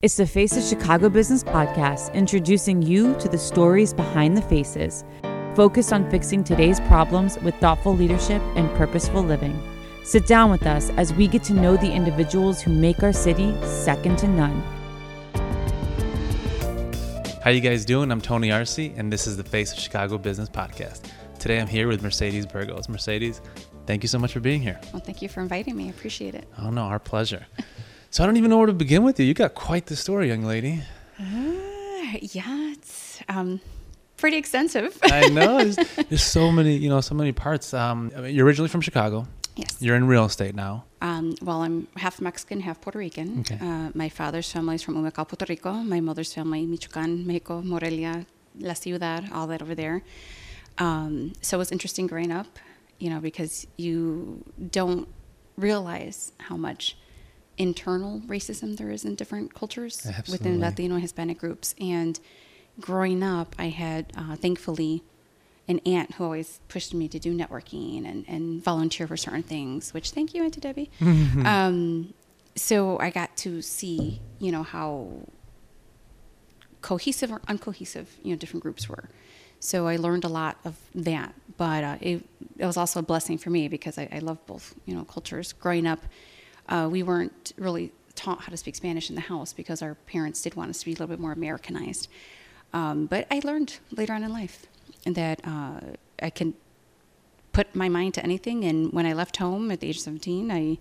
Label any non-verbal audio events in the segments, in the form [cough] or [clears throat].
It's the Face of Chicago Business podcast, introducing you to the stories behind the faces, focused on fixing today's problems with thoughtful leadership and purposeful living. Sit down with us as we get to know the individuals who make our city second to none. How you guys doing? I'm Tony Arce, and this is the Face of Chicago Business podcast. Today I'm here with Mercedes Burgos. Mercedes, thank you so much for being here. Well, thank you for inviting me. I appreciate it. Oh no, our pleasure. [laughs] So I don't even know where to begin with you. You got quite the story, young lady. Uh, yeah, it's um, pretty extensive. [laughs] I know. There's, [laughs] there's, so many, you know, so many parts. Um, I mean, you're originally from Chicago. Yes. You're in real estate now. Um, well, I'm half Mexican, half Puerto Rican. Okay. Uh, my father's family is from Humacao, Puerto Rico. My mother's family, Michoacan, Mexico, Morelia, La Ciudad, all that over there. Um, so it was interesting growing up, you know, because you don't realize how much – internal racism there is in different cultures Absolutely. within Latino Hispanic groups. And growing up, I had uh, thankfully an aunt who always pushed me to do networking and, and volunteer for certain things, which thank you, Auntie Debbie. [laughs] um, so I got to see, you know, how cohesive or uncohesive, you know, different groups were. So I learned a lot of that, but uh, it, it was also a blessing for me because I, I love both, you know, cultures. Growing up, uh, we weren't really taught how to speak Spanish in the house because our parents did want us to be a little bit more Americanized. Um, but I learned later on in life that uh, I can put my mind to anything. And when I left home at the age of 17, I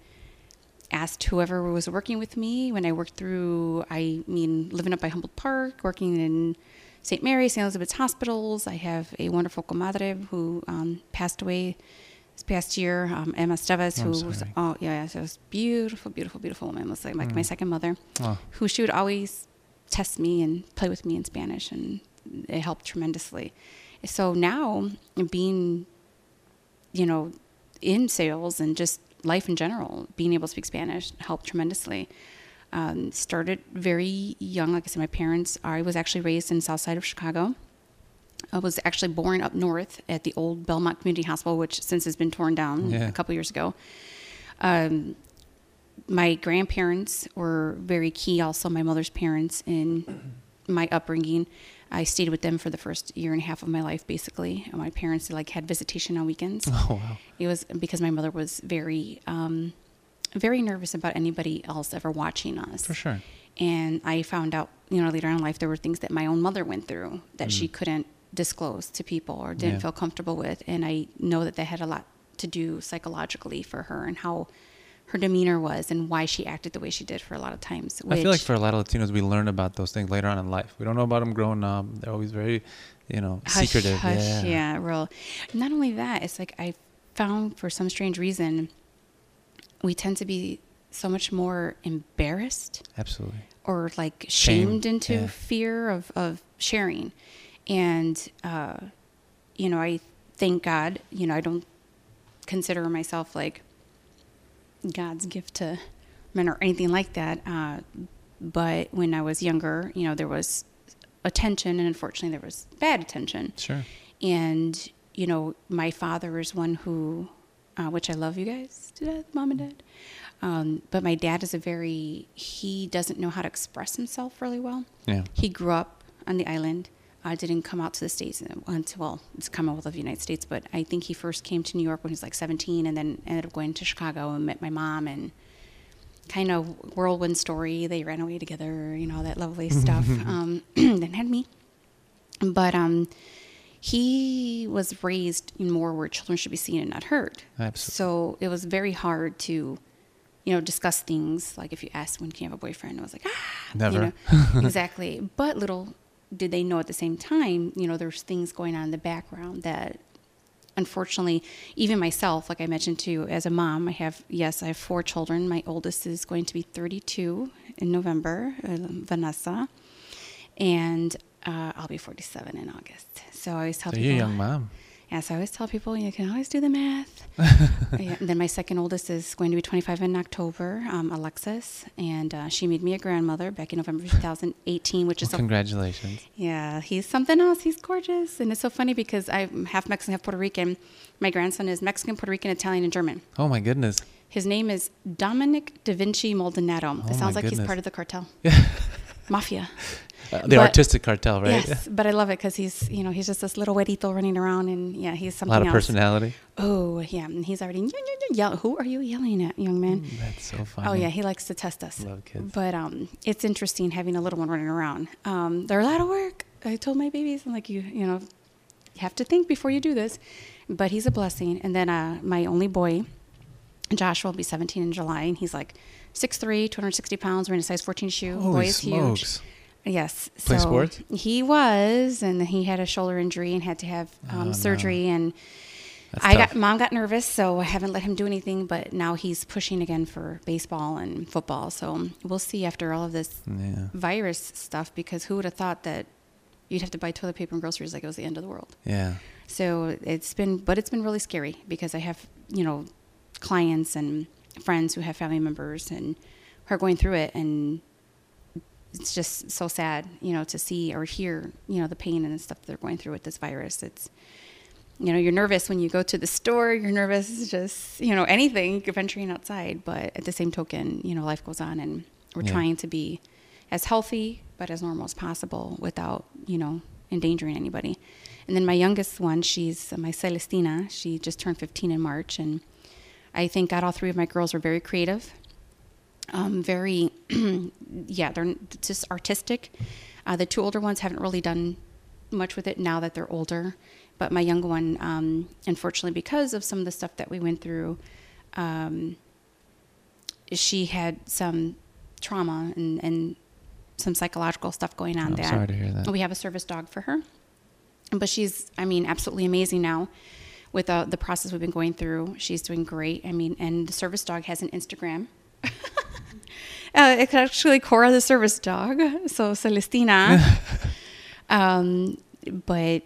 asked whoever was working with me when I worked through, I mean, living up by Humboldt Park, working in St. Mary's, St. Elizabeth's hospitals. I have a wonderful comadre who um, passed away this past year, um, Emma Steves, who was, oh, yeah, yeah, so it was beautiful, beautiful, beautiful woman. It was like, like mm. my second mother, oh. who she would always test me and play with me in Spanish, and it helped tremendously. So now, being, you know, in sales and just life in general, being able to speak Spanish helped tremendously. Um, started very young. Like I said, my parents, I was actually raised in south side of Chicago. I was actually born up north at the old Belmont Community Hospital, which since has been torn down yeah. a couple years ago. Um, my grandparents were very key, also my mother's parents, in my upbringing. I stayed with them for the first year and a half of my life, basically. My parents like had visitation on weekends. [laughs] Oh wow! It was because my mother was very, um, very nervous about anybody else ever watching us. For sure. And I found out, you know, later on in life, there were things that my own mother went through that mm. she couldn't disclose to people or didn't yeah. feel comfortable with. And I know that they had a lot to do psychologically for her and how her demeanor was and why she acted the way she did for a lot of times. I feel like for a lot of Latinos, we learn about those things later on in life. We don't know about them growing up. They're always very, you know, hush, secretive. Hush, yeah. yeah, real. Not only that, it's like I found for some strange reason, we tend to be so much more embarrassed. Absolutely. Or like shamed Shame. into yeah. fear of, of sharing. And, uh, you know, I thank God, you know, I don't consider myself like God's gift to men or anything like that. Uh, but when I was younger, you know, there was attention, and unfortunately, there was bad attention. Sure. And, you know, my father is one who, uh, which I love you guys to death, mom and dad. Um, but my dad is a very, he doesn't know how to express himself really well. Yeah. He grew up on the island. I didn't come out to the States until, well, it's Commonwealth of the United States, but I think he first came to New York when he was like 17 and then ended up going to Chicago and met my mom and kind of whirlwind story. They ran away together, you know, that lovely [laughs] stuff. um, [clears throat] then had me. But um, he was raised in more where children should be seen and not heard. Absolutely. So it was very hard to, you know, discuss things like if you asked when can you have a boyfriend, I was like, ah, never. You know, [laughs] exactly. But little did they know at the same time, you know, there's things going on in the background that unfortunately, even myself, like I mentioned to you, as a mom, I have, yes, I have four children. My oldest is going to be 32 in November, uh, Vanessa, and uh, I'll be 47 in August. So I always tell so people. You're a young mom. Yeah, so I always tell people you can always do the math. [laughs] yeah, and then my second oldest is going to be 25 in October, um, Alexis, and uh, she made me a grandmother back in November 2018, which well, is so, congratulations. Yeah, he's something else. He's gorgeous, and it's so funny because I'm half Mexican, half Puerto Rican. My grandson is Mexican, Puerto Rican, Italian, and German. Oh my goodness. His name is Dominic Da Vinci Maldonado. Oh it sounds like goodness. he's part of the cartel. Yeah. [laughs] mafia. Uh, the But- artistic cartel, right? Yes, but I love it because he's you know he's just this little güerito running around and yeah he's something. A lot of else. personality. Oh yeah, and he's already "Yeah, yeah, yeah, yell. Who are you yelling at, young man? Mm, That's so funny. Oh yeah, he likes to test us. Love kids. But um, it's interesting having a little one running around. Um, they're a lot of work. I told my babies, I'm like, you, you know, you have to think before you do this. But he's a blessing. And then uh, my only boy, Joshua, will be 17 in July, and he's like 6'3", 260 pounds, wearing a size 14 shoe. Holy boy is smokes. huge. Yes. Play so sports? He was, and he had a shoulder injury and had to have Oh, um, no. surgery. And That's I tough. got mom got nervous, so I haven't let him do anything. But now he's pushing again for baseball and football. So we'll see after all of this Yeah. virus stuff, because who would have thought that you'd have to buy toilet paper and groceries like it was the end of the world. Yeah. So it's been, but it's been really scary because I have, you know, clients and friends who have family members and are going through it, and it's just so sad, you know, to see or hear, you know, the pain and the stuff they're going through with this virus. It's, you know, you're nervous when you go to the store. You're nervous just, you know, anything venturing outside. But at the same token, you know, life goes on, and we're Yeah. trying to be as healthy but as normal as possible without, you know, endangering anybody. And then my youngest one, she's uh, my Celestina. She just turned 15 in March, and I think God all three of my girls are very creative, um, very, [clears throat] yeah, they're just artistic. Uh, the two older ones haven't really done much with it now that they're older, but my younger one, um, unfortunately, because of some of the stuff that we went through, um, she had some trauma and, and some psychological stuff going on I'm there. sorry to hear that. We have a service dog for her, but she's, I mean, absolutely amazing now with uh, the process we've been going through. She's doing great. I mean, and the service dog has an Instagram. [laughs] uh, it's actually Cora the service dog, so Celestina. [laughs] um, but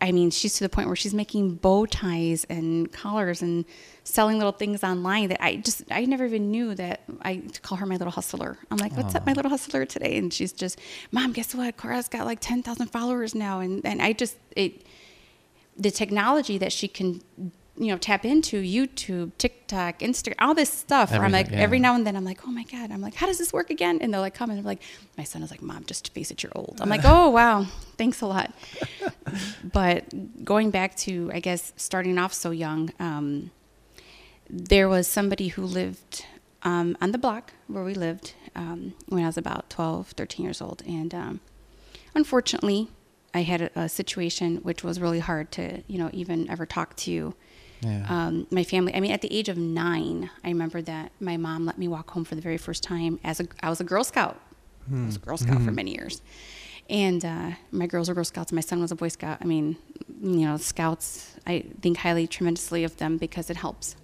I mean, she's to the point where she's making bow ties and collars and selling little things online that I just I never even knew that I to call her my little hustler. I'm like, what's up, my little hustler today? And she's just, mom, guess what? Cora's got like ten thousand followers now, and and I just it the technology that she can you know tap into youtube tiktok instagram all this stuff. I'm like yeah. every now and then i'm like oh my god. I'm like how does this work again? And they'll like come and I'm like my son is like mom just face it you're old. I'm like oh wow. Thanks a lot. [laughs] But going back to i guess starting off so young um, there was somebody who lived um, on the block where we lived um, when i was about 12 13 years old. And um, unfortunately i had a, a situation which was really hard to you know even ever talk to Yeah. um, my family. I mean, at the age of nine, I remember that my mom let me walk home for the very first time as a. I was a Girl Scout. I was a Girl Scout for many years, and uh, my girls were Girl Scouts. My son was a Boy Scout. I mean, you know, Scouts. I think highly, tremendously of them because it helps.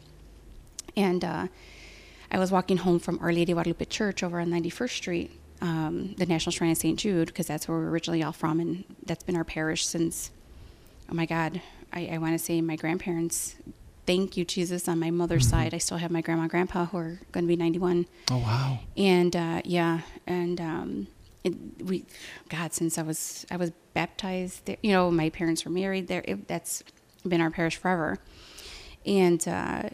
And uh, I was walking home from Our Lady of Guadalupe Church over on 91st Street, um, the National Shrine of St. Jude, because that's where we're originally all from, and that's been our parish since. Oh my God, I, I want to say my grandparents. Thank you, Jesus. On my mother's side, I still have my grandma, and grandpa who are going to be 91 oh wow. and uh, yeah, and um, it, we, God, since I was I was baptized, there, you know, my parents were married there. It, that's been our parish forever, and uh,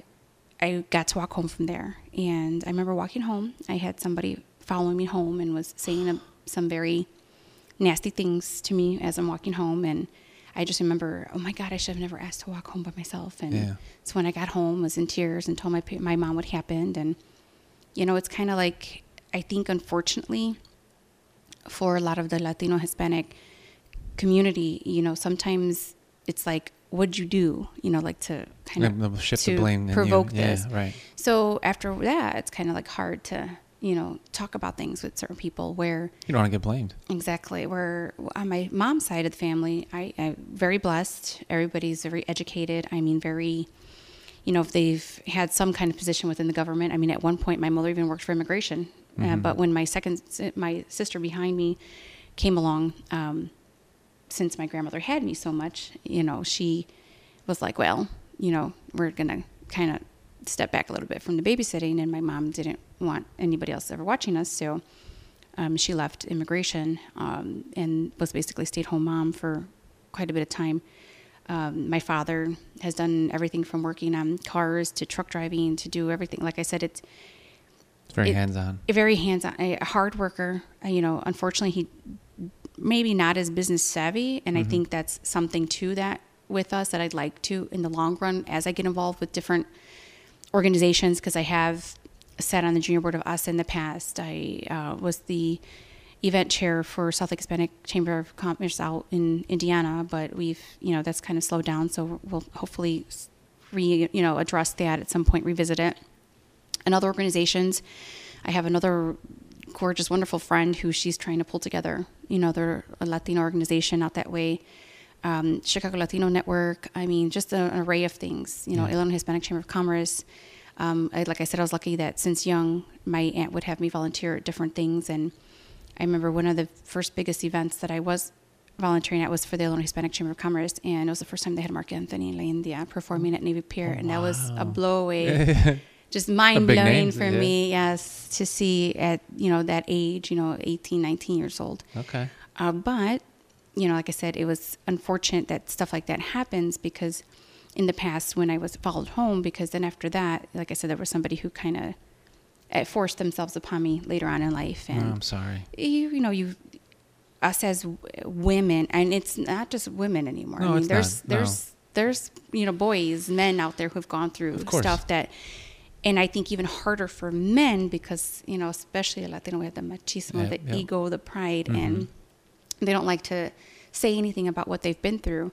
I got to walk home from there. And I remember walking home. I had somebody following me home and was saying uh, some very nasty things to me as I'm walking home, and I just remember, oh my God, I should have never asked to walk home by myself. And Yeah. so when I got home, was in tears and told my my mom what happened, and you know, it's kind of like I think, unfortunately, for a lot of the Latino Hispanic community, you know, sometimes it's like, what'd you do? You know, like to kind of shift to the blame. provoke yeah, this. Right. So after that, it's kind of like hard to, you know, talk about things with certain people where You don't want to get blamed. Exactly. Where on my mom's side of the family, I, I'm very blessed. Everybody's very educated. I mean, very, you know, if they've had some kind of position within the government. I mean, at one point, my mother even worked for immigration. Uh, but when my second, my sister behind me came along, um, since my grandmother had me so much, you know, she was like, well, you know, we're going to kind of step back a little bit from the babysitting. And my mom didn't want anybody else ever watching us. So um, she left immigration um, and was basically stayed home mom for quite a bit of time. Um, my father has done everything from working on cars to truck driving to do everything. Like I said, it's very It- hands on. a very hands-on, a hard worker. Uh, You know, unfortunately, he maybe not as business savvy, and I think that's something to that with us that I'd like to in the long run as I get involved with different organizations because I have sat on the junior board of us in the past. I uh, was the event chair for South Lake Hispanic Chamber of Commerce out in Indiana, but we've you know that's kind of slowed down, so we'll hopefully re you know address that at some point, revisit it. And other organizations, I have another gorgeous, wonderful friend who she's trying to pull together. You know, they're a Latino organization out that way. Um, Chicago Latino Network. I mean, just an array of things. You know. Illinois Hispanic Chamber of Commerce. Um, I, like I said, I was lucky that since young, my aunt would have me volunteer at different things. And I remember one of the first biggest events that I was volunteering at was for the Illinois Hispanic Chamber of Commerce, and it was the first time they had Marc Anthony La India performing at Navy Pier, and that was a blow away. [laughs] just mind blowing for yeah. me yes to see at you know that age you know 18 19 years old okay. uh, but you know like i said it was unfortunate that stuff like that happens because in the past when i was followed home because then after that like i said there was somebody who kind of uh, forced themselves upon me later on in life Oh, and I'm sorry. you you know you us as women and it's not just women anymore No, i mean it's there's not. No. there's there's you know boys men out there who've gone through stuff that and i think even harder for men because you know especially latino we have the machismo Yep, the yep. ego the pride Mhm. and they don't like to say anything about what they've been through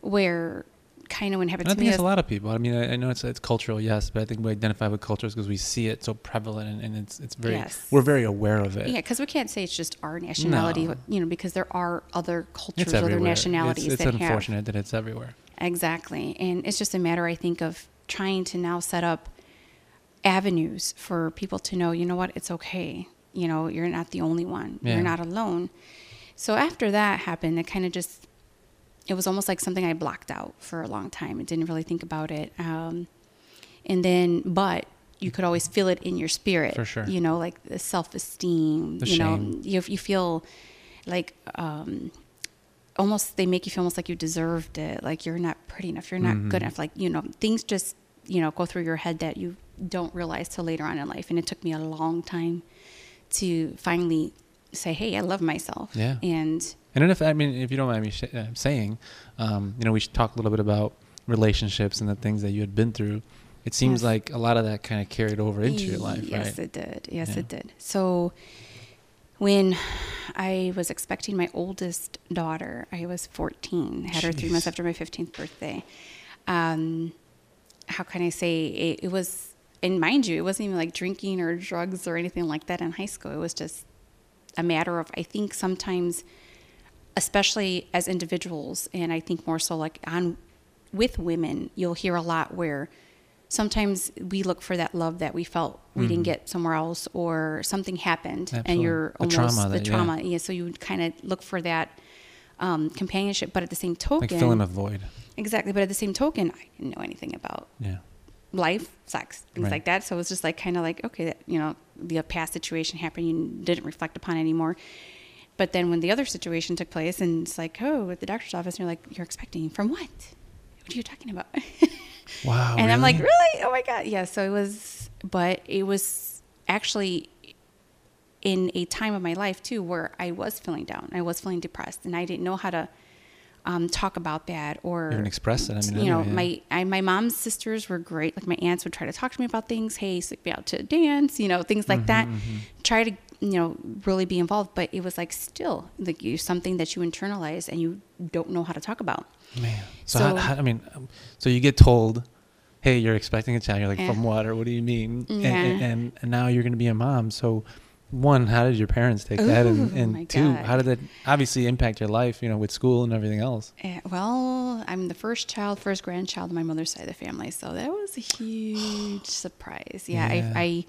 where kind of when it happened And I think it's a lot of people. I mean, I, I know it's it's cultural, yes, but I think we identify with cultures because we see it so prevalent and, and it's it's very Yes. we're very aware of it. Yeah, because we can't say it's just our nationality, No. you know, because there are other cultures, other nationalities It's, it's that have unfortunate that it's everywhere. Exactly. And it's just a matter, I think, of trying to now set up avenues for people to know, you know what, it's okay. You know, you're not the only one. Yeah. You're not alone. So after that happened, it kind of just, it was almost like something I blocked out for a long time. I didn't really think about it. Um, and then, but you could always feel it in your spirit. For sure. You know, like the self esteem, you know, you, you feel like, um, almost they make you feel almost like you deserved it like you're not pretty enough you're not good Mhm. enough like you know things just you know go through your head that you don't realize till later on in life and it took me a long time to finally say hey i love myself Yeah. and And then if I mean, if you don't mind me sh- uh, saying, um, you know, we should talk a little bit about relationships and the things that you had been through. It seems Yes. like a lot of that kind of carried over into your life, right? yes right? it did yes Yeah. it did so when i was expecting my oldest daughter i was 14 had her three months after my 15th birthday um, how can i say it, it was and mind you it wasn't even like drinking or drugs or anything like that in high school it was just a matter of i think sometimes especially as individuals and i think more so like on with women you'll hear a lot where sometimes we look for that love that we felt we didn't Mhm. get somewhere else or something happened and you're The almost trauma the that- yeah. trauma yeah. so you kind of look for that um, companionship but at the same token Like filling a void. exactly but at the same token i didn't know anything about Yeah. Life, sex, things Right. like that. So it was just like kind of like okay, that, you know, the past situation happened, you didn't reflect upon it anymore. But then when the other situation took place, and it's like, oh, at the doctor's office, and you're like, you're expecting from what? What are you talking about? [laughs] Wow. and I'm like, really? really? Oh my god, yeah. So it was, but it was actually in a time of my life too where I was feeling down, I was feeling depressed, and I didn't know how to um, talk about that or Even express it. I mean, you know, yeah. my I, my mom's sisters were great. Like my aunts would try to talk to me about things. Hey, take me out to dance. You know, things like that. Mm-hmm, Try to you know really be involved, but it was like still like you something that you internalize and you don't know how to talk about. Man. So, So- how, how, I mean, um, so you get told, "Hey, you're expecting a child." You're like, Yeah. "From what?" Or "What do you mean?" Yeah. and, and and now you're going to be a mom. So, one, how did your parents take that? And, and two, God. how did that obviously impact your life? You know, with school and everything else. Eh, well, I'm the first child, first grandchild on my mother's side of the family, so that was a huge [sighs] surprise. Yeah, Yeah. I, I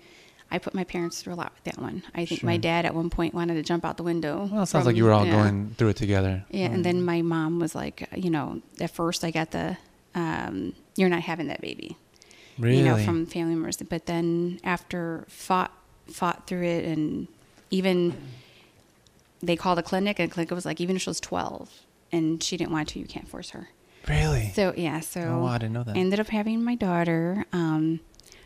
I put my parents through a lot with that one. I think my dad at one point wanted to jump out the window. Well, it sounds from- like you were all yeah. going through it together. Yeah, and then my mom was like, you know, at first I got the, um, you're not having that baby, really, you know, from family members. But then after fought fought through it, and even they called the clinic, and the clinic was like, even if she was 12 and she didn't want to, you can't force her. really. So yeah, so oh, I didn't know that. I ended up having my daughter, um,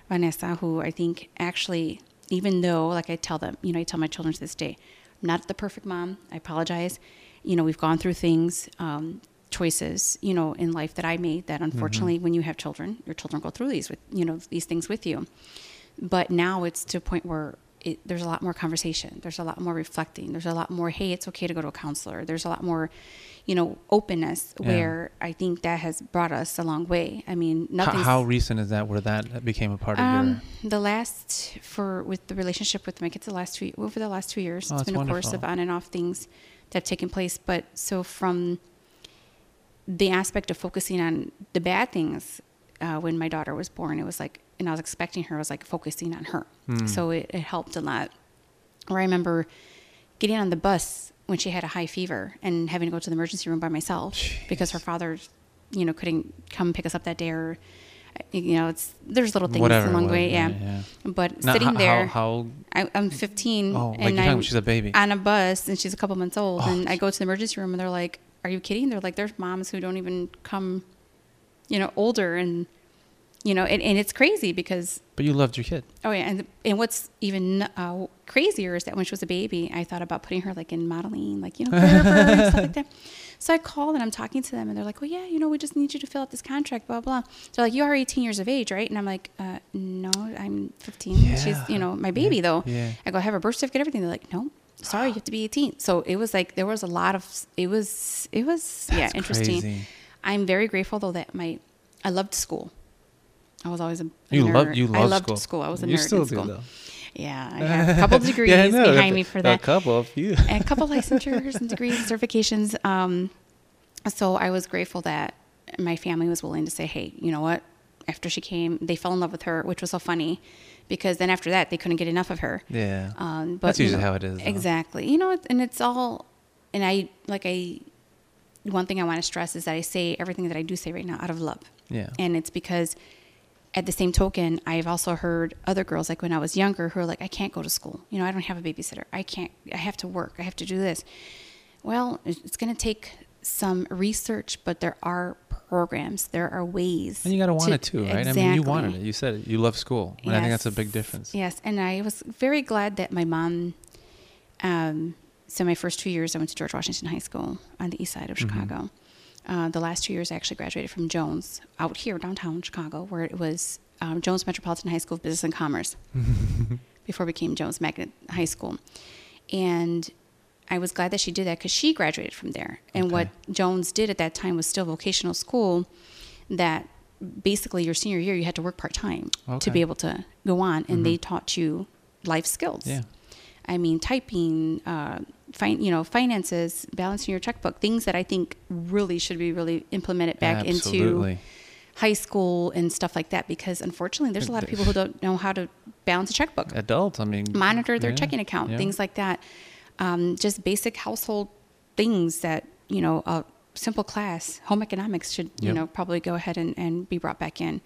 Vanessa, who I think actually even though, like I tell them, you know, I tell my children to this day, I'm not the perfect mom. I apologize. You know, we've gone through things, um, choices, you know, in life that I made that unfortunately, when you have children, your children go through these with, you know, these things with you. But now it's to a point where it, there's a lot more conversation. There's a lot more reflecting. There's a lot more, hey, it's okay to go to a counselor. There's a lot more, you know, openness Yeah. where I think that has brought us a long way. I mean, nothing. how recent is that where that became a part of Um, your? the last for with the relationship with my kids the last two over the last two years Oh, it's been a course of on and off things that have taken place but so from the aspect of focusing on the bad things uh, when my daughter was born it was like and i was expecting her I was like focusing on her. Hmm. so it, it helped a lot. Or i remember getting on the bus when she had a high fever and having to go to the emergency room by myself because her father you know couldn't come pick us up that day or you know it's there's little things Whatever along the way yeah, yeah, but Now, sitting how, there How, how I, I'm 15 Oh, like and I'm she's a baby. on a bus and she's a couple months old Oh, and I go to the emergency room and they're like, "Are you kidding?" They're like, "There's moms who don't even come, you know, older and you know, and, and it's crazy because but you loved your kid. oh yeah, and and what's even uh, crazier is that when she was a baby, I thought about putting her like in modeling, like you know, [laughs] and stuff like that. So I called and I'm talking to them and they're like, "Well, yeah, you know, we just need you to fill out this contract, blah blah." They're like, "You are 18 years of age, right?" And I'm like, uh, "No, I'm 15. Yeah. She's you know my baby though." Yeah. I go, I have a birth certificate, everything. They're like, no, sorry, you have to be 18. So it was like, there was a lot of, it was, it was, yeah, interesting. crazy. I'm very grateful though that my, I loved school. I was always a, a You nerd. love you love I loved school. school. I was a you nerd still in do school. though. Yeah, I [laughs] have a couple degrees Yeah, behind me for that. A couple, a few. and a couple licensures and degrees, and certifications. Um, so I was grateful that my family was willing to say, hey, you know what? After she came, they fell in love with her, which was so funny because then after that, they couldn't get enough of her. Yeah. Um, but That's you usually know, how it is, though. Exactly. You know, and it's all, and I like I. One thing I want to stress is that I say everything that I do say right now out of love, Yeah. and it's because, at the same token, I've also heard other girls like when I was younger who are like, I can't go to school. You know, I don't have a babysitter. I can't. I have to work. I have to do this. Well, it's going to take some research, but there are programs. There are ways. And you gotta want it too, right? I mean, you wanted it. You said it. You love school, and I think that's a big difference. Yes, and I was very glad that my mom. Um, so my first two years, I went to George Washington High School on the east side of Mm-hmm. Chicago. Uh, the last two years, I actually graduated from Jones out here downtown Chicago, where it was um, Jones Metropolitan High School of Business and Commerce [laughs] before it became Jones Magnet High School, and I was glad that she did that because she graduated from there. And what Jones did at that time was still vocational school, that basically your senior year you had to work part time to be able to go on, and they taught you life skills. Yeah. I mean, typing, uh, fin- you know, finances, balancing your checkbook, things that I think really should be really implemented back Absolutely. into high school and stuff like that. Because unfortunately, there's a lot of people who don't know how to balance a checkbook, Adults, I mean, monitor their yeah, checking account, yeah. things like that. Um, just basic household things that you know, a simple class, home economics should you Yep. know probably go ahead and, and be brought back in.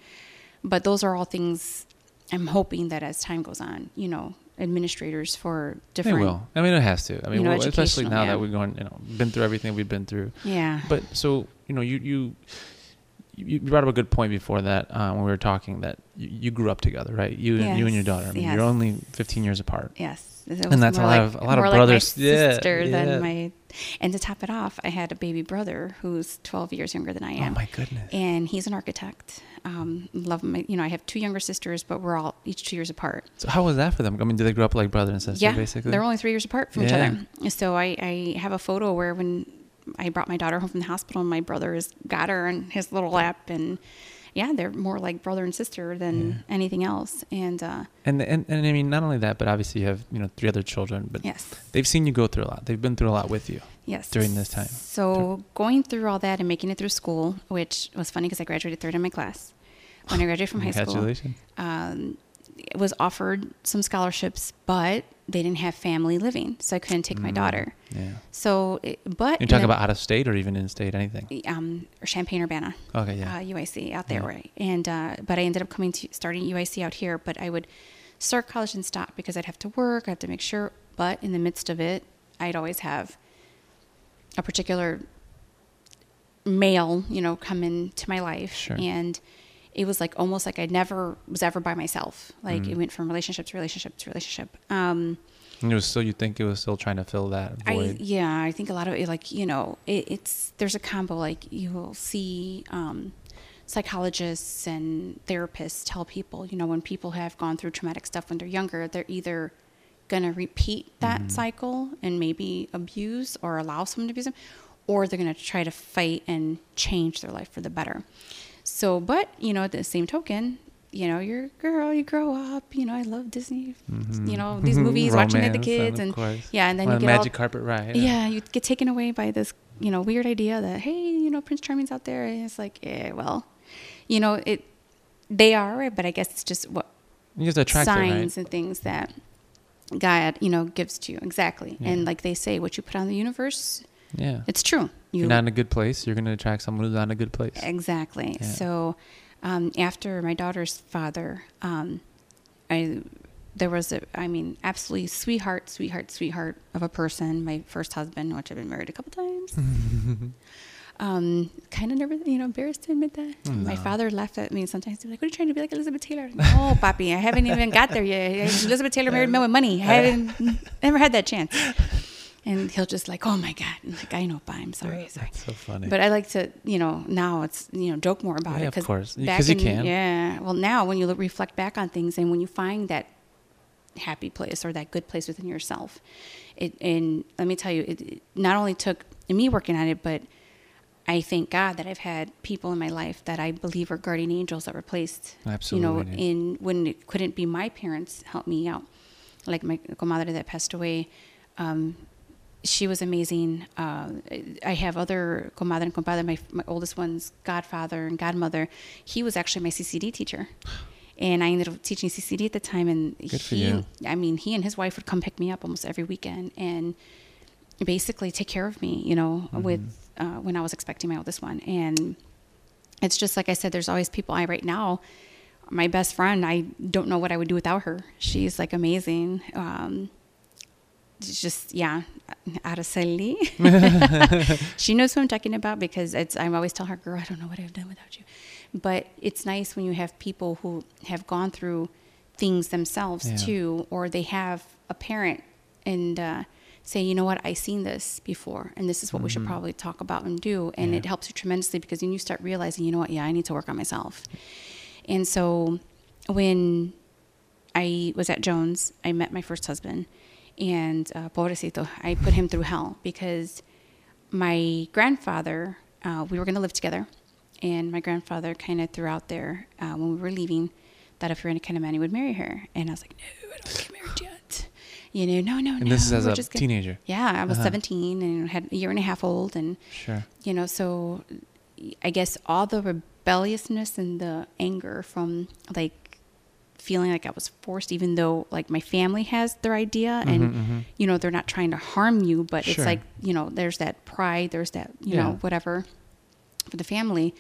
But those are all things I'm hoping that as time goes on, you know, administrators for different. They will. I mean, it has to. I mean, you know, well, especially now yeah. that we've gone, you know, been through everything we've been through. Yeah. But so you know, you you you brought up a good point before that uh, when we were talking that you, you grew up together, right? You and you and your Yes, daughter. I mean, yes. you're only 15 years apart. Yes. And that's a lot like- of- a lot of brothers- Like my yeah, sister yeah. than my, and to top it off, I had a baby brother who's 12 years younger than I am. Oh my goodness. And he's an architect. Um, love my, You know, I have two younger sisters, but we're all each two years apart. So how was that for them? I mean, did they grow up like brother and sister, yeah, basically? they're only three years apart from Yeah. each other. So I, I have a photo where when I brought my daughter home from the hospital, my brother has got her in his little lap, and yeah, they're more like brother and sister than anything else. And uh, and, and and I mean, not only that, but obviously you have you know three other children, but yes, they've seen you go through a lot. They've been through a lot with you. yes, during this time. So going through all that and making it through school, which was funny because I graduated third in my class when I graduated from high school. Congratulations. um, was offered some scholarships, but they didn't have family living, so I couldn't take my Mm, daughter. Yeah. So, it- but You're talking about out of state or even in state, anything. um, or Champaign Urbana, Okay, yeah. uh, UIC out there, Yeah. right? And uh, but I ended up coming to starting UIC out here. But I would start college and stop because I'd have to work. I have to make sure. But in the midst of it, I'd always have a particular male, you know, come into my life, Sure. and it was like almost like I never was ever by myself. Like Mm. it went from relationship to relationship to relationship. Um, And it was still, you think it was still trying to fill that I void. yeah, I think a lot of it, like you know, it, it's there's a combo. Like you will see um, psychologists and therapists tell people, you know, when people have gone through traumatic stuff when they're younger, they're either gonna repeat that Mm-hmm. cycle and maybe abuse or allow someone to abuse them, or they're gonna try to fight and change their life for the better. So, but you know, at the same token, you know, you're a girl, you grow up. You know, I love Disney. You know, these movies, watching it the Mm-hmm. Kids, of and yeah, and then On you get magic all, carpet ride. yeah, you get taken away by this, you know, weird idea that hey, you know, Prince Charming's out there, and it's like, yeah, well, you know, it, they are, but I guess it's just what You just attract it, signs right? and things that God, you know, gives to you exactly. Yeah. And like they say, what you put on the universe, Yeah. it's true. If you're not in a good place, you're going to attract someone who's not in a good place. Exactly. Yeah. So, um, after my daughter's father, um, I there was a, I mean, absolutely sweetheart, sweetheart, sweetheart of a person. My first husband, which I've been married a couple times. [laughs] um, kind of nervous, you know, embarrassed to admit that. My father laughed at me sometimes. He'd be like, "What are you trying to be like Elizabeth Taylor?" No, [laughs] papi, I haven't even got there yet. Elizabeth Taylor married men with money. I haven't never had that chance. And he'll just like, "Oh my god!" I'm like, "I know, pa. I'm sorry, sorry." That's so funny. But I like to, you know, now it's, you know, joke more about Yeah, it. of course. back 'Cause you in- can. Yeah. Well, now when you look, reflect back on things and when you find that happy place or that good place within yourself, it, and let me tell you, it, it not only took me working on it, but I thank God that I've had people in my life that I believe are guardian angels that were placed, you know, in when it couldn't be my parents help me out. Like my comadre that passed away, um, she was amazing. Uh, I have other comadre and compadre. My, my oldest one's godfather and godmother. He was actually my CCD teacher, and I ended up teaching CCD at the time. And Good for he, you. I mean, he and his wife would come pick me up almost every weekend and basically take care of me. You know, Mm-hmm. with uh, when I was expecting my oldest one, and it's just like I said. There's always people. I right now, my best friend. I don't know what I would do without her. She's like amazing. Um, just yeah, Araceli. [laughs] she knows who I'm talking about because it's. I always tell her, "Girl, I don't know what I've done without you." But it's nice when you have people who have gone through things themselves Yeah. too, or they have a parent and uh, say, "You know what? I've seen this before, and this is what we should probably talk about and do." And Yeah. it helps you tremendously because then you start realizing, you know what? Yeah, I need to work on myself. And so when I was at Jones, I met my first husband, and uh, pobrecito, I put him through hell because my grandfather, uh, we were going to live together, and my grandfather kind of threw out there uh, when we were leaving that if you're any kind of man, he would marry her, and I was like, no, I don't get married yet. You know, no, no, And no. this is as we're a just gonna-" teenager. Yeah, I was Uh-huh. 17 and had a year and a half old, and Sure. you know so i guess all the rebelliousness and the anger from like feeling like i was forced even though like my family has their idea and Mhm, mhm. you know they're not trying to harm you but Sure. it's like you know there's that pride there's that you Yeah. know whatever for the family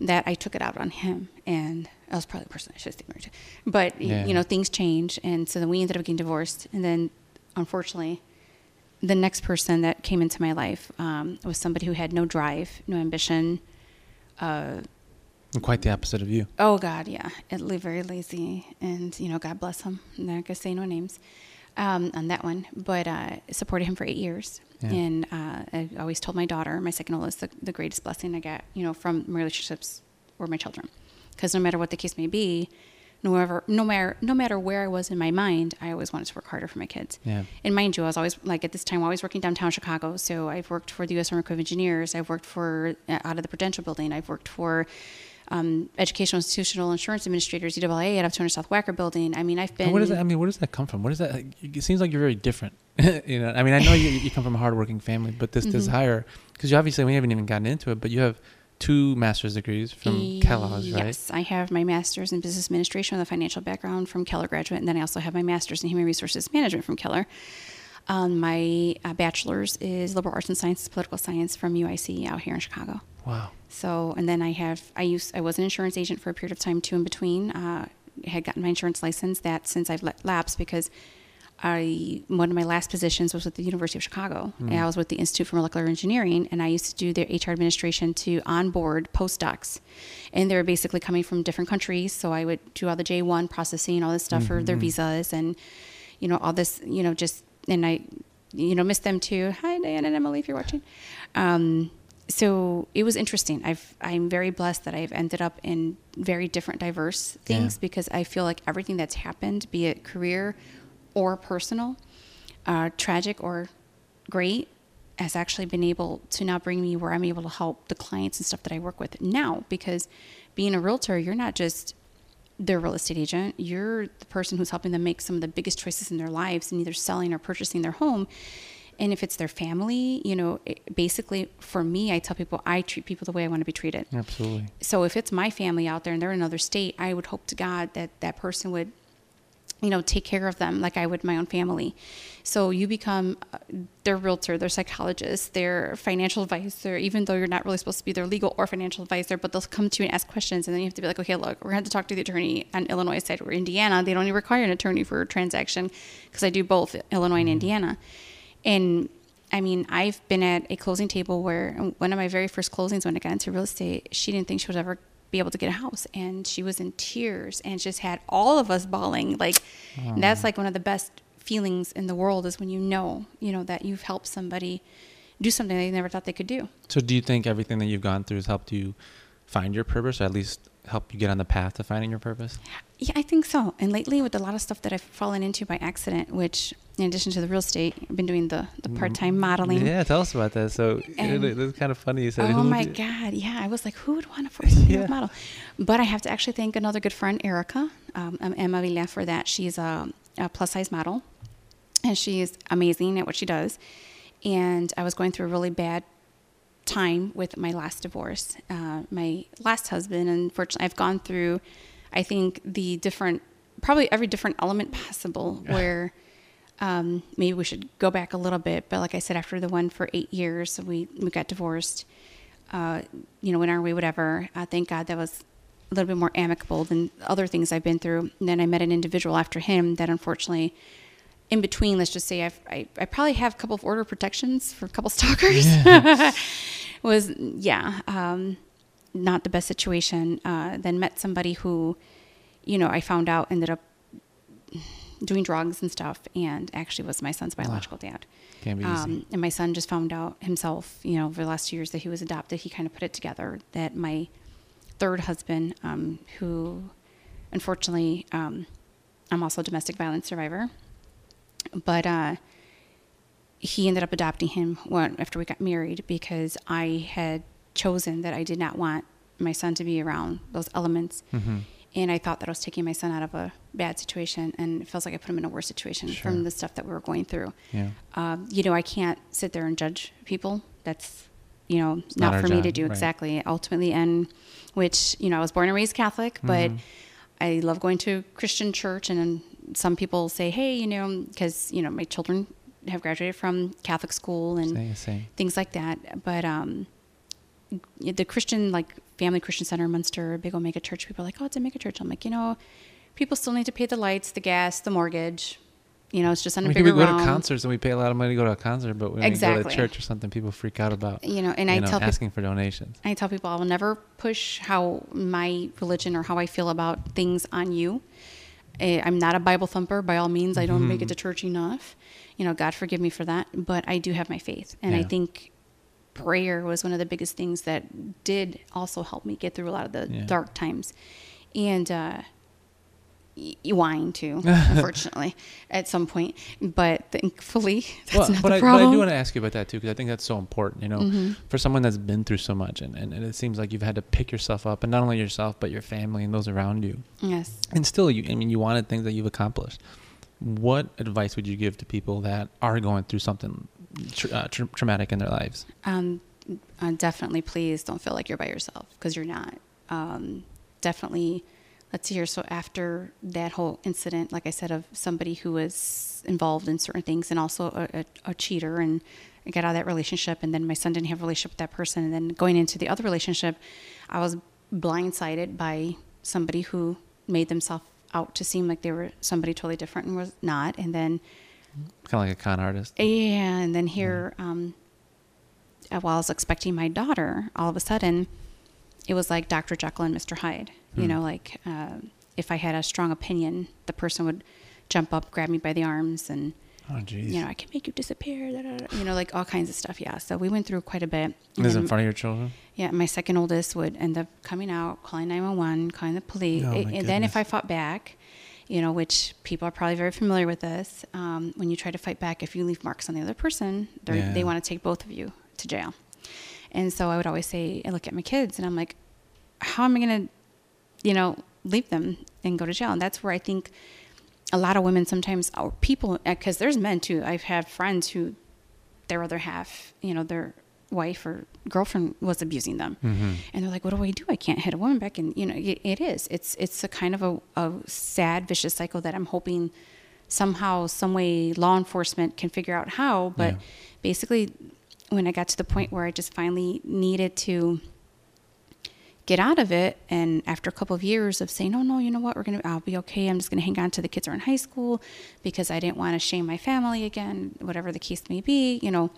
that i took it out on him and i was probably the person i should stay married to but Yeah. you know things change and so then we ended up getting divorced and then unfortunately the next person that came into my life um, was somebody who had no drive, no ambition. Uh, Quite the opposite of you. oh God, yeah, it li- very lazy, and you know, God bless him. I'm not gonna say no names um, on that one, but uh, supported him for eight years, Yeah. and uh, I always told my daughter, my second oldest, the, the greatest blessing I got, you know, from my relationships were my children, because no matter what the case may be, no matter no matter no matter where I was in my mind, I always wanted to work harder for my kids. Yeah. And mind you, I was always like at this time always working downtown Chicago. So I've worked for the U.S. Army Corps of Engineers. I've worked for uh, out of the Prudential Building. I've worked for um, Educational Institutional Insurance Administrators (EAA) out of 200 South Wacker Building. I mean, I've been. And what does that? I mean, where does that come from? What is that? It seems like you're very different. [laughs] you know, I mean, I know you, you come from a hardworking family, but this Mhm. desire, because you obviously we haven't even gotten into it, but you have two master's degrees from Kellogg's, right? Yes, I have my master's in business administration with a financial background from Keller graduate, and then I also have my master's in human resources management from Keller. Um, my uh, bachelor's is liberal arts and sciences, political science from UIC out here in Chicago. Wow. So, and then I have, I used, I was an insurance agent for a period of time too in between. Uh, had gotten my insurance license that since I've let lapsed because I one of my last positions was with the University of Chicago, and I was with the Institute for Molecular Engineering, and I used to do their HR administration to onboard postdocs, and they were basically coming from different countries. So I would do all the J one processing, all this stuff for their visas, and you know all this, you know, just and I, you know, miss them too. Hi, Diane and Emily, if you're watching. Um, so it was interesting. I've I'm very blessed that I've ended up in very different, diverse things Yeah. because I feel like everything that's happened, be it career or personal, uh, tragic or great, has actually been able to now bring me where I'm able to help the clients and stuff that I work with now. Because being a realtor, you're not just their real estate agent, you're the person who's helping them make some of the biggest choices in their lives in either selling or purchasing their home. And if it's their family, you know, it, basically for me, I tell people I treat people the way I want to be treated Absolutely. so if it's my family out there and they're in another state, I would hope to God that that person would, you know, take care of them like I would my own family. So you become uh, their realtor, their psychologist, their financial advisor, even though you're not really supposed to be their legal or financial advisor, but they'll come to you and ask questions. And then you have to be like, okay, look, we're going to have to talk to the attorney on Illinois side or Indiana. They don't even require an attorney for a transaction because I do both Illinois and Indiana. And I mean, I've been at a closing table where one of my very first closings when I got into real estate, she didn't think she would ever be able to get a house. And she was in tears and just had all of us bawling. Like, that's like one of the best feelings in the world is when you know, you know, that you've helped somebody do something they never thought they could do. So, do you think everything that you've gone through has helped you find your purpose, or at least help you get on the path to finding your purpose? Yeah, I think so. And lately, with a lot of stuff that I've fallen into by accident, which in addition to the real estate, I've been doing the, the part time modeling. Yeah, tell us about that. So, And- it, it's kind of funny. You said, Oh my God. Yeah. I was like, who would want to force something Yeah. model? But I have to actually thank another good friend, Erica, um, um, Emma Villa, for that. She's a, a plus size model and she's amazing at what she does. And I was going through a really bad time with my last divorce. Uh, my last husband, unfortunately, I've gone through, I think, the different, probably every different element possible where um, maybe we should go back a little bit. But like I said, after the one for eight years, we, we got divorced, uh, you know, went our way, whatever. Uh, thank God that was a little bit more amicable than other things I've been through. And then I met an individual after him that unfortunately, in between, let's just say I've, I, I probably have a couple of order protections for a couple [laughs] stalkers. [laughs] was, yeah, um, not the best situation. Uh, then met somebody who, you know, I found out ended up doing drugs and stuff and actually was my son's biological dad. Can't be easy. Um, and my son just found out himself, you know, over the last two years that he was adopted. He kind of put it together that my third husband, um, who unfortunately, um, I'm also a domestic violence survivor, but uh, he ended up adopting him when, after we got married because I had chosen that I did not want my son to be around those elements. Mm-hmm. And I thought that I was taking my son out of a bad situation, and it feels like I put him in a worse situation Sure. from the stuff that we were going through Yeah. um, you know, I can't sit there and judge people. That's, you know, not not, for me to do right. exactly. Ultimately, and which, you know, I was born and raised Catholic, but Mhm. I love going to Christian church. And some people say, hey, you know, because, you know, my children have graduated from Catholic school and Same, same. things like that. But um, the Christian, like Family Christian Center Munster, big Omega church, people are like, oh, it's a mega church. I'm like, you know, people still need to pay the lights, the gas, the mortgage. You know, it's just on I mean, bigger we go round. to concerts and we pay a lot of money to go to a concert, but when we go Exactly. to church or something, people freak out about You know, and you I know, tell people, asking for donations. I tell people I will never push how my religion or how I feel about things on you. I'm not a Bible thumper by all means. I don't make it mm-hmm. to church enough. You know, God forgive me for that. But I do have my faith, and I think prayer was one of the biggest things that did also help me get through a lot of the Yeah. dark times, and uh, y- wine too, [laughs] unfortunately, at some point. But thankfully, [laughs] that's well, not but the I, problem. but I do want to ask you about that too, because I think that's so important. You know, Mm-hmm. for someone that's been through so much, and, and, and it seems like you've had to pick yourself up, and not only yourself, but your family and those around you. yes. And still, you, I mean, you wanted things that you've accomplished. What advice would you give to people that are going through something tr- uh, tr- traumatic in their lives? Um, definitely, please don't feel like you're by yourself because you're not. Um, definitely, let's see here. So after that whole incident, like I said, of somebody who was involved in certain things and also a, a, a cheater, and I got out of that relationship, and then my son didn't have a relationship with that person, and then going into the other relationship, I was blindsided by somebody who made themselves out to seem like they were somebody totally different and was not, and then Kind of like a con artist. Yeah, and then here, um, uh, while I was expecting my daughter, all of a sudden, it was like Dr. Jekyll and Mr. Hyde. You Hmm. know, like uh, if I had a strong opinion, the person would jump up, grab me by the arms, and Oh, jeez. you know, I can make you disappear. Da, da, da, you know, like all kinds of stuff. Yeah. So we went through quite a bit. This is in front of your children? yeah, my second oldest would end up coming out, calling 911, calling the police. Oh, and then if. I fought back, you know, which people are probably very familiar with this, um, when you try to fight back, if you leave marks on the other person, Yeah. they want to take both of you to jail. And so I would always say, I look at my kids and I'm like, how am I going to, you know, leave them and go to jail? And that's where I think a lot of women sometimes, or people, because there's men too. I've had friends who their other half, you know, their wife or girlfriend was abusing them, Mm-hmm. and they're like, "What do I do? I can't hit a woman back." And you know, it, it is. It's it's a kind of a, a sad, vicious cycle that I'm hoping somehow, some way, law enforcement can figure out how. But Yeah. basically, when I got to the point where I just finally needed to get out of it and after a couple of years of saying oh no you know what we're gonna i'll be okay i'm just gonna hang on to the kids are in high school because i didn't want to shame my family again whatever the case may be you know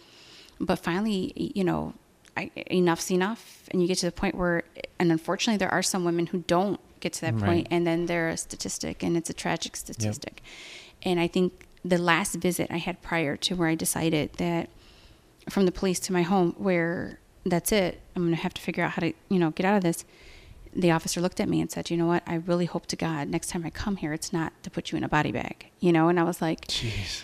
but finally you know I, enough's enough. And you get to the point where and unfortunately there are some women who don't get to that Right. point and then they're a statistic and it's a tragic statistic. And i think the last visit i had prior to where i decided that from the police to my home where that's it i'm going to have to figure out how to you know get out of this the officer looked at me and said you know what? I really hope to god next time i come here it's not to put you in a body bag you know? And i was like Jeez.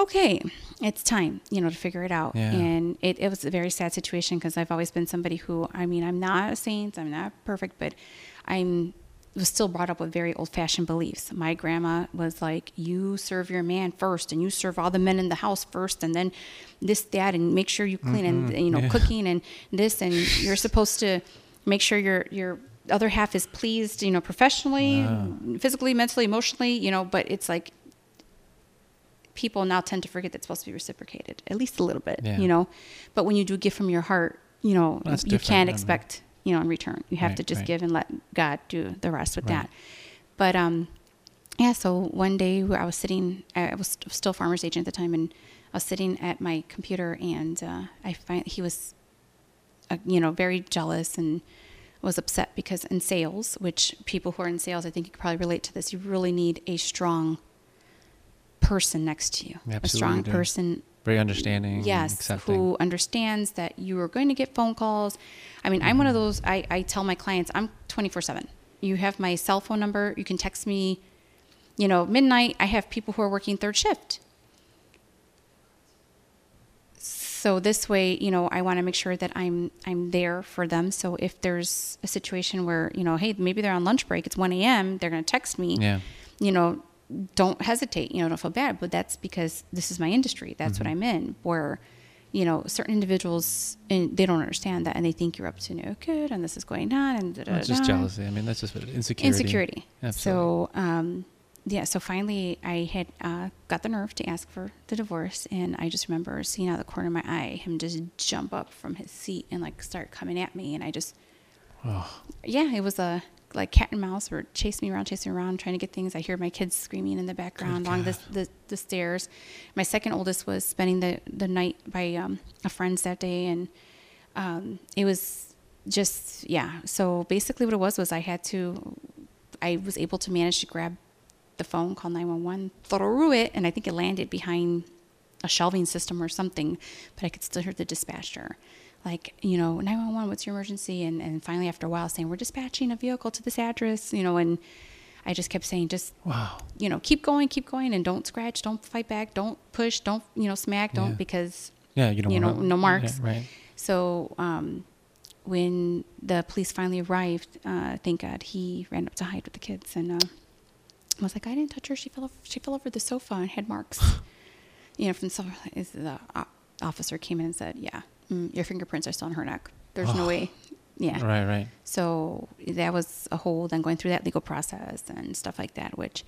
Okay it's time you know to figure it out Yeah. and it, it was a very sad situation because i've always been somebody who i mean i'm not a saint i'm not perfect but i'm was still brought up with very old-fashioned beliefs my grandma was like you serve your man first and you serve all the men in the house first and then this that and make sure you clean and you know Mm-hmm. Yeah. cooking and this and you're supposed to make sure your your other half is pleased you know professionally Wow. physically mentally emotionally you know but it's like people now tend to forget that's supposed to be reciprocated at least a little bit Yeah. you know but when you do give from your heart you know you can't expect you know in return you have Right, to just right. give and let god do the rest with Right. that but um yeah so one day i was sitting i was st- still farmer's agent at the time and i was sitting at my computer and uh, i find he was uh, you know very jealous and was upset because in sales which people who are in sales i think you could probably relate to this you really need a strong person next to you a strong person Very understanding. and yes Accepting. who understands that you are going to get phone calls i mean i'm one of Mm-hmm. those I, I tell my clients i'm 24 7 you have my cell phone number you can text me you know midnight i have people who are working third shift so this way you know i want to make sure that i'm i'm there for them so if there's a situation where you know hey maybe they're on lunch break it's 1 a.m they're going to text me Yeah. you know, don't hesitate, you know, don't feel bad. But that's because this is my industry. That's Mm-hmm. what I'm in. Where, you know, certain individuals and they don't understand that and they think you're up to no good and this is going on and da, da, Well, just jealousy. I mean, that's just insecurity. Insecurity. Absolutely. So, um, yeah, so finally I had uh, got the nerve to ask for the divorce. And I just remember seeing out of the corner of my eye him just jump up from his seat and like start coming at me. And I just, Oh, yeah, it was a like cat and mouse were chasing me around, chasing me around, trying to get things. I hear my kids screaming in the background along the, the the stairs. My second oldest was spending the the night by um, a friend's that day, and um, it was just yeah. So basically, what it was was I had to, I was able to manage to grab the phone, call nine one one, through it, and I think it landed behind a shelving system or something, but I could still hear the dispatcher. Like, you know, 911, what's your emergency? And, and finally, after a while, saying, we're dispatching a vehicle to this address, you know, and I just kept saying, just, wow. you know, keep going, keep going, and don't scratch, don't fight back, don't push, don't, you know, smack, don't, Yeah. because Yeah, you don't You know, no marks. Yeah, right. so um, when the police finally arrived, uh, thank God, he ran up to hide with the kids, and uh, I was like, I didn't touch her. She fell. Off, she fell over the sofa and had marks. [laughs] you know, from the sofa. Is the uh, officer came in and said, "Yeah, mm, your fingerprints are still on her neck. There's no Oh. way." Yeah. Right, right. So that was a whole then going through that legal process and stuff like that, which,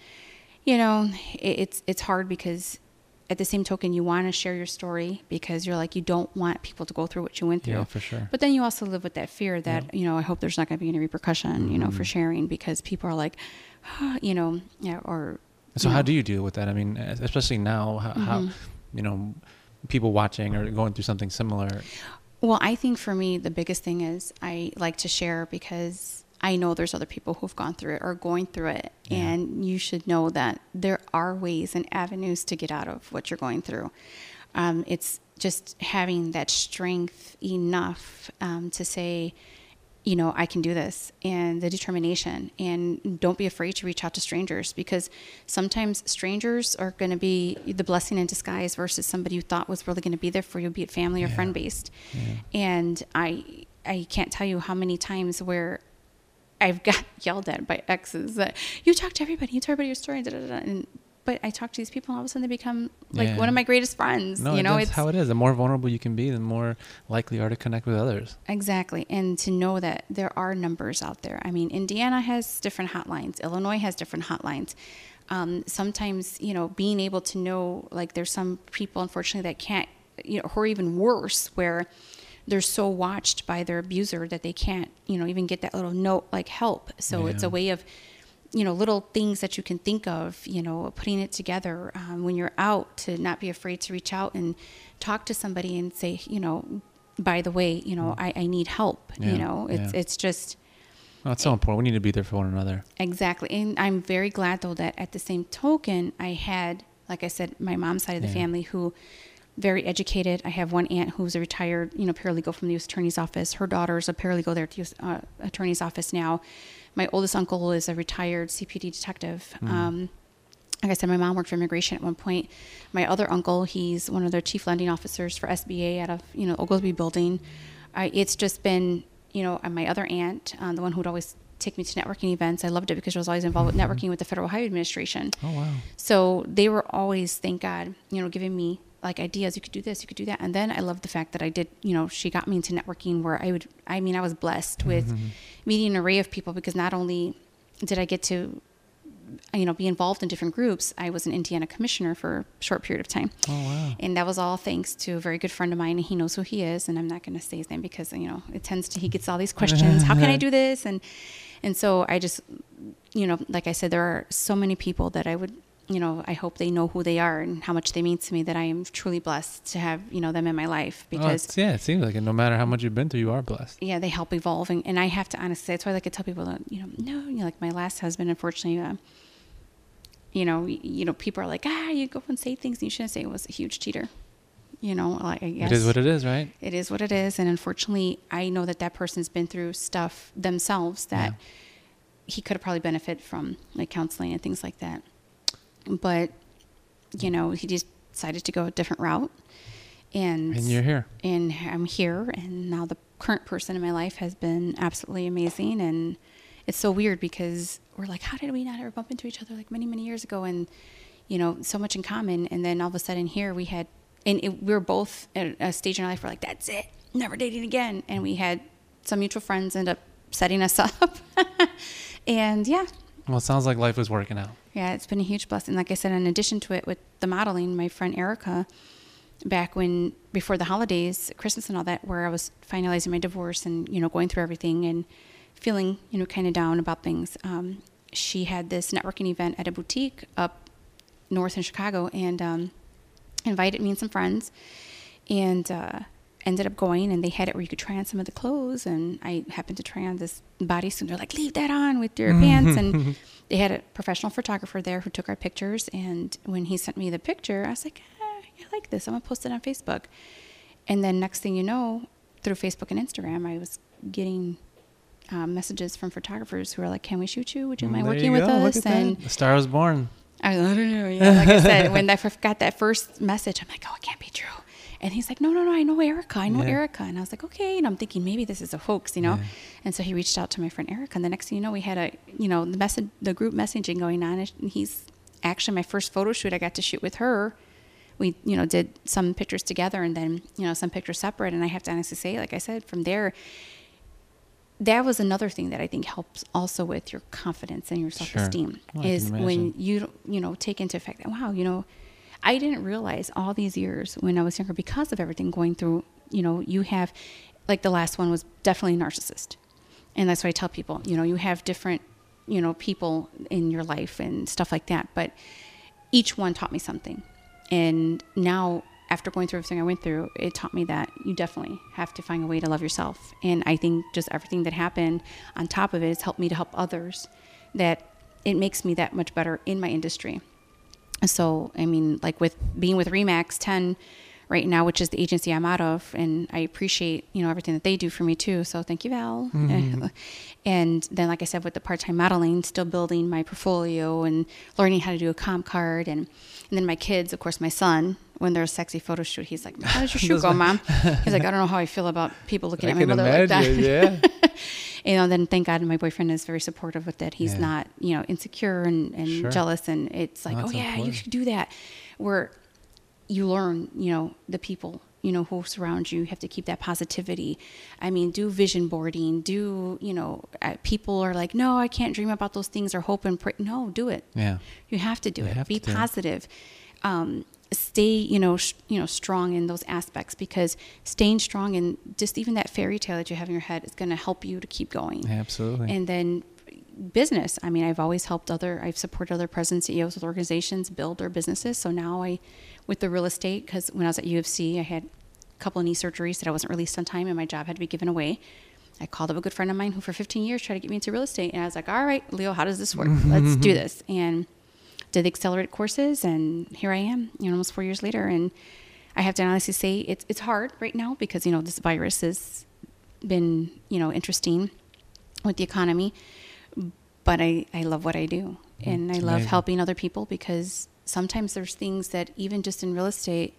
you know, it, it's it's hard because at the same token you want to share your story because you're like you don't want people to go through what you went through. Yeah, for sure. But then you also live with that fear that you know I hope there's not going to be any repercussion, you know, Mm-hmm. for sharing because people are like, you know, yeah, or So how know. do you deal with that? I mean, especially now, how, how Mhm. you know people watching or going through something similar. Well, I think for me, the biggest thing is I like to share because I know there's other people who've gone through it or going through it. Yeah. And you should know that there are ways and avenues to get out of what you're going through. Um, it's just having that strength enough um, to say, you know, I can do this and the determination. And don't be afraid to reach out to strangers because sometimes strangers are going to be the blessing in disguise versus somebody you thought was really going to be there for you, be it family or Yeah. friend based. Yeah. And I, I can't tell you how many times where I've got [laughs] yelled at by exes that you talk to everybody, you tell everybody your story, da, da, da, and but I talk to these people and all of a sudden they become like Yeah. one of my greatest friends. No, you know, that's how it is. The more vulnerable you can be, the more likely you are to connect with others. Exactly. And to know that there are numbers out there. I mean, Indiana has different hotlines, Illinois has different hotlines. Um, sometimes, you know, being able to know, like, there's some people, unfortunately, that can't, you know, or even worse, where they're so watched by their abuser that they can't, you know, even get that little note like help. So it's a way of, you know, little things that you can think of, you know, putting it together um, when you're out to not be afraid to reach out and talk to somebody and say, you know, by the way, you know, I, I need help. Mm. Yeah, You know, it's yeah. it's just Well, it's so important. We need to be there for one another. exactly. And I'm very glad though that at the same token, I had, like I said, my mom's side of the Yeah. family who very educated. I have one aunt who's a retired, you know, paralegal from the U.S. Attorney's Office. Her daughter's a paralegal there at the U.S. Uh, Attorney's Office now. My oldest uncle is a retired CPD detective. Um, like I said, my mom worked for immigration at one point. My other uncle, he's one of the chief lending officers for SBA out of you know Oglesby Building. I, it's just been you know my other aunt, uh, the one who'd always take me to networking events. I loved it because I was always involved with networking with the Federal Highway Administration. Oh wow. So they were always, thank God, you know, giving me like ideas. You could do this, you could do that. And then I love the fact that I did, you know, she got me into networking where I would, I mean, I was blessed mm-hmm. with meeting an array of people because not only did I get to, you know, be involved in different groups, I was an Indiana commissioner for a short period of time. Oh wow. And that was all thanks to a very good friend of mine, and he knows who he is. And I'm not going to say his name because you know it tends to he gets all these questions. How can I do this? And and so I just, you know, like I said, there are so many people that I would, you know, I hope they know who they are and how much they mean to me. That I am truly blessed to have you know them in my life Oh, because yeah, it seems like it. No matter how much you've been through, you are blessed. yeah, they help evolve. And, and I have to honestly, that's why I like to tell people that, you know, no, you know, like my last husband, unfortunately, uh, you know, you know, people are like, ah, you go and say things and you shouldn't say it was a huge cheater. You know, like I guess It is what it is, right? it is what it is. And unfortunately, I know that that person's been through stuff themselves that Yeah. he could have probably benefited from, like counseling and things like that. But, you know, he just decided to go a different route. And, And you're here. and I'm here. And now the current person in my life has been absolutely amazing. And it's so weird because we're like, how did we not ever bump into each other like many, many years ago? And, you know, so much in common. And then all of a sudden here we had, and it, we were both at a stage in our life where like, that's it, never dating again. And we had some mutual friends end up setting us [laughs] up. and yeah, Well, it sounds like life was working out. Yeah, it's been a huge blessing. Like I said, in addition to it, with the modeling, my friend Erica, back when before the holidays, Christmas and all that, where I was finalizing my divorce and you know going through everything and feeling you know kind of down about things, um, she had this networking event at a boutique up north in Chicago and um, invited me and some friends, and uh, ended up going. And they had it where you could try on some of the clothes, and I happened to try on this bodysuit. They're like, "Leave that on with your pants," and [laughs] they had a professional photographer there who took our pictures. And when he sent me the picture, I was like, ah, "I like this. I'm gonna post it on Facebook." And then next thing you know, through Facebook and Instagram, I was getting. Um, messages from photographers who are like, "Can we shoot you? Would you mind There working you with us?" at that. And the star was born. I don't know. Yeah, like I said, when I [laughs] got that first message, I'm like, oh, it can't be true. And he's like, no, no, no, I know Erica. I know Yeah. Erica. And I was like, okay. And I'm thinking maybe this is a hoax, you know. Yeah. And so he reached out to my friend Erica, and the next thing you know, we had a, you know, the message, the group messaging going on, and he's actually my first photo shoot I got to shoot with her. We, you know, did some pictures together, and then you know some pictures separate. And I have to honestly say, like I said, from there, that was another thing that I think helps also with your confidence and your self-esteem Well, is when you you know take into effect that wow you know I didn't realize all these years when I was younger because of everything going through you know you have like the last one was definitely a narcissist and that's why I tell people you know you have different you know, people in your life and stuff like that. But each one taught me something. And now, after going through everything I went through, it taught me that you definitely have to find a way to love yourself. And I think just everything that happened on top of it has helped me to help others, that it makes me that much better in my industry. So, I mean, like with being with Remax 10 right now, which is the agency I'm out of, and I appreciate, you know, everything that they do for me too. So thank you, Val. Mm-hmm. [laughs] And then, like I said, with the part-time modeling, still building my portfolio and learning how to do a comp card. And, and then my kids, of course, my son, when there's a sexy photo shoot, he's like, how does your [laughs] shoot go, mom? [laughs] He's like, I don't know how I feel about people looking I at my mother like that. yeah. You know, then thank God my boyfriend is very supportive with it. He's Yeah. not, you know, insecure and, and Sure. jealous. And it's like, That's oh, yeah, you should do that. Where you learn, you know, the people, you know, who surround you. You have to keep that positivity. I mean, do vision boarding, do, you know, uh, people are like, no, I can't dream about those things or hope and pray. No, do it. Yeah. You have to do You it. Be to do it. positive. Um, stay, you know, sh- you know, strong in those aspects because staying strong and just even that fairy tale that you have in your head is going to help you to keep going. Absolutely. And then business. I mean, I've always helped other, I've supported other presidents, CEOs with organizations build their businesses. So now I, with the real estate, because when I was at UFC, I had a couple of knee surgeries that I wasn't released on time and my job had to be given away. I called up a good friend of mine who for 15 years tried to get me into real estate. And I was like, all right, Leo, how does this work? [laughs] Let's do this. And did the accelerated courses. And here I am, you know, almost four years later. And I have to honestly say it's, it's hard right now because, you know, this virus has been, you know, interesting with the economy but I, I love what I do. Mm-hmm. And I love amazing. helping other people because sometimes there's things that even just in real estate,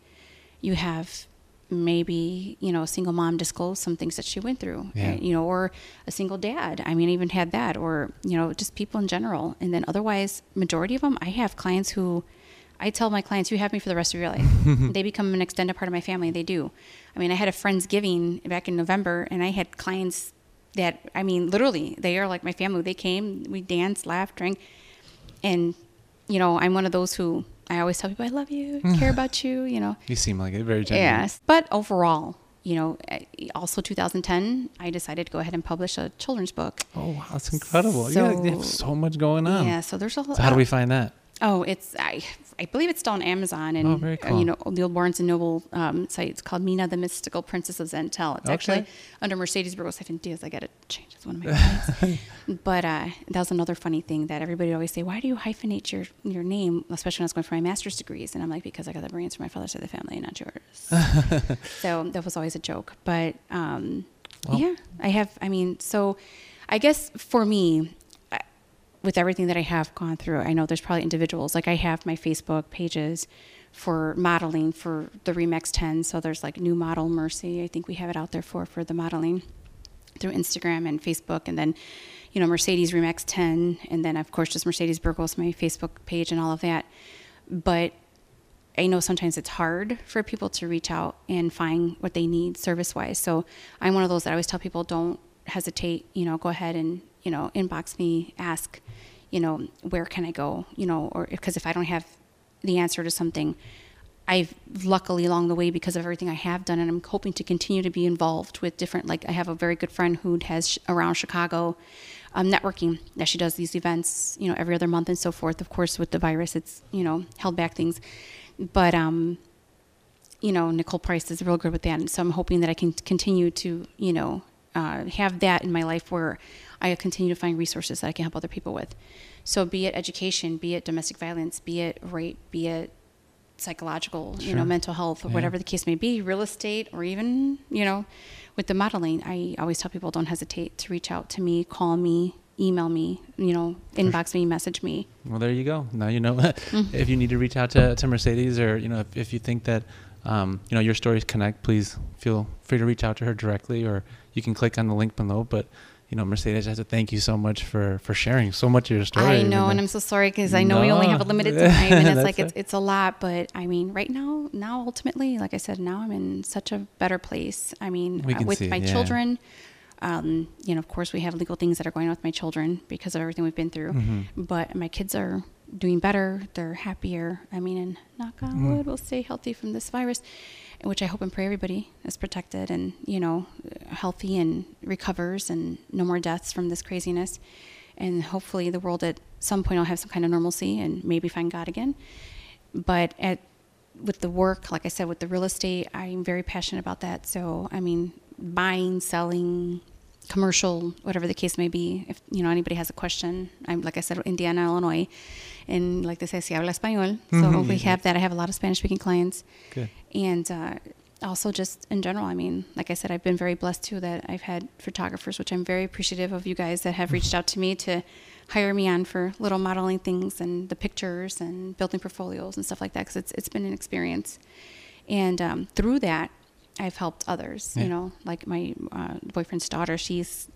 you have maybe, you know, a single mom disclosed some things that she went through, Yeah. uh, you know, or a single dad. I mean, I even had that, or, you know, just people in general. And then otherwise, majority of them, I have clients who I tell my clients, you have me for the rest of your life. [laughs] they become an extended part of my family. They do. I mean, I had a Friendsgiving back in November, and I had clients that, I mean, literally, they are like my family. They came, we danced, laughed, drank. And, you know, I'm one of those who I always tell people, I love you, care about you, you know. you seem like it very genuine. Yes. But overall, you know, eh, also 2010, I decided to go ahead and publish a children's book. Oh wow, that's incredible. yeah, you have So- so much going on. Yeah, so there's a lot. So how do we find that? Oh, it's I I believe it's still on Amazon and Oh, very uh, cool. you know the old Barnes and Noble um, site. It's called Meenah, the Mystical Princess of Zantel. It's Okay. actually under Mercedes Burgos Hyphen Diaz. I got to change. It's one of my names. [laughs] but uh, that was another funny thing that everybody always say. Why do you hyphenate your your name, especially when I was going for my master's degrees? And I'm like, because I got the brains from my father's side of the family, not yours. [laughs] so that was always a joke. But um, Well- yeah, I have. I mean, so I guess for me, with everything that I have gone through, I know there's probably individuals like I have my Facebook pages for modeling for the Remax 10. So there's like new model Mercy. I think we have it out there for for the modeling through Instagram and Facebook, and then you know Mercedes Remax 10, and then of course just Mercedes Burgos, my Facebook page, and all of that. But I know sometimes it's hard for people to reach out and find what they need service wise. So I'm one of those that I always tell people don't hesitate, you know, go ahead and, you know, inbox me, ask, you know, where can I go, you know, or because if I don't have the answer to something, I've luckily along the way because of everything I have done, and I'm hoping to continue to be involved with different. Like I have a very good friend who has around Chicago um, networking that she does these events, you know, every other month and so forth. Of course, with the virus, it's you know held back things, but um, you know, Nicole Price is real good with that, and so I'm hoping that I can continue to you know uh, have that in my life where I continue to find resources that I can help other people with. So, be it education, be it domestic violence, be it rape, be it psychological, you know, mental health, or Yeah. whatever the case may be, real estate, or even, you know, with the modeling, I always tell people don't hesitate to reach out to me, call me, email me, you know, inbox me, message me. Well, there you go. Now you know [laughs] Mm-hmm. if you need to reach out to, to Mercedes or, you know, if, if you think that, um, you know, your stories connect, please feel free to reach out to her directly or you can click on the link below. But, you know, Mercedes, I have to thank you so much for, for sharing so much of your story. I know, and I'm so sorry because I know we only have a limited time, and [laughs] it's like it's it's a lot. But I mean, right now, now ultimately, like I said, now I'm in such a better place. I mean, uh, with see, my yeah. children, um, you know, of course, we have legal things that are going on with my children because of everything we've been through. Mhm. But my kids are doing better; they're happier. I mean, and knock on Mhm. wood, we'll stay healthy from this virus, which I hope and pray everybody is protected and you know, healthy and recovers, and no more deaths from this craziness. and hopefully the world at some point will have some kind of normalcy and maybe find God again. But at with the work, like I said, with the real estate, I'm very passionate about that. So, I mean, buying, selling, commercial, whatever the case may be. If you know anybody has a question, I'm like I said, Indiana, Illinois, and like they say, si habla español. So Mhm. we have that. I have a lot of Spanish speaking clients, Good. and uh, also just in general. I mean, like I said, I've been very blessed too that I've had photographers, which I'm very appreciative of you guys that have reached out to me to hire me on for little modeling things and the pictures and building portfolios and stuff like that because it's it's been an experience, and um, through that. I've helped others, Yeah. you know, like my uh, boyfriend's daughter. She's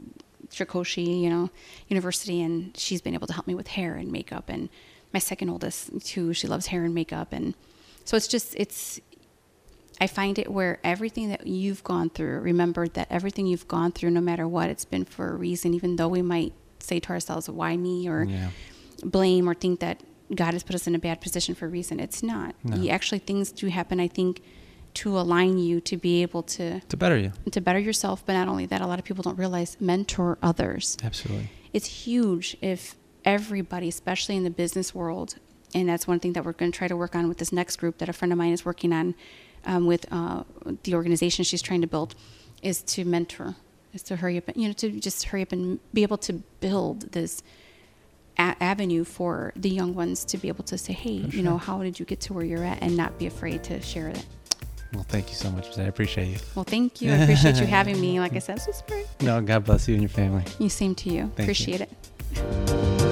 Shikoshi, you know, university, and she's been able to help me with hair and makeup. And my second oldest too, she loves hair and makeup, and so it's just it's. I find it where everything that you've gone through, remember that everything you've gone through, no matter what, it's been for a reason. Even though we might say to ourselves, "Why me?" or Yeah. blame or think that God has put us in a bad position for a reason. It's not. No. You actually things do happen. I think to align you to be able to To better you. to better yourself, but not only that, a lot of people don't realize mentor others. Absolutely. It's huge if everybody, especially in the business world, and that's one thing that we're going to try to work on with this next group that a friend of mine is working on um, with uh, the organization she's trying to build, is to mentor, is to hurry up, you know, to just hurry up and be able to build this a- avenue for the young ones to be able to say, hey, For you know, how did you get to where you're at, and not be afraid to share it. Well, thank you so much. I appreciate you. Well, thank you. I appreciate you [laughs] having me. Like I said, this was great. No, God bless you and your family. You same to you. you. Appreciate it.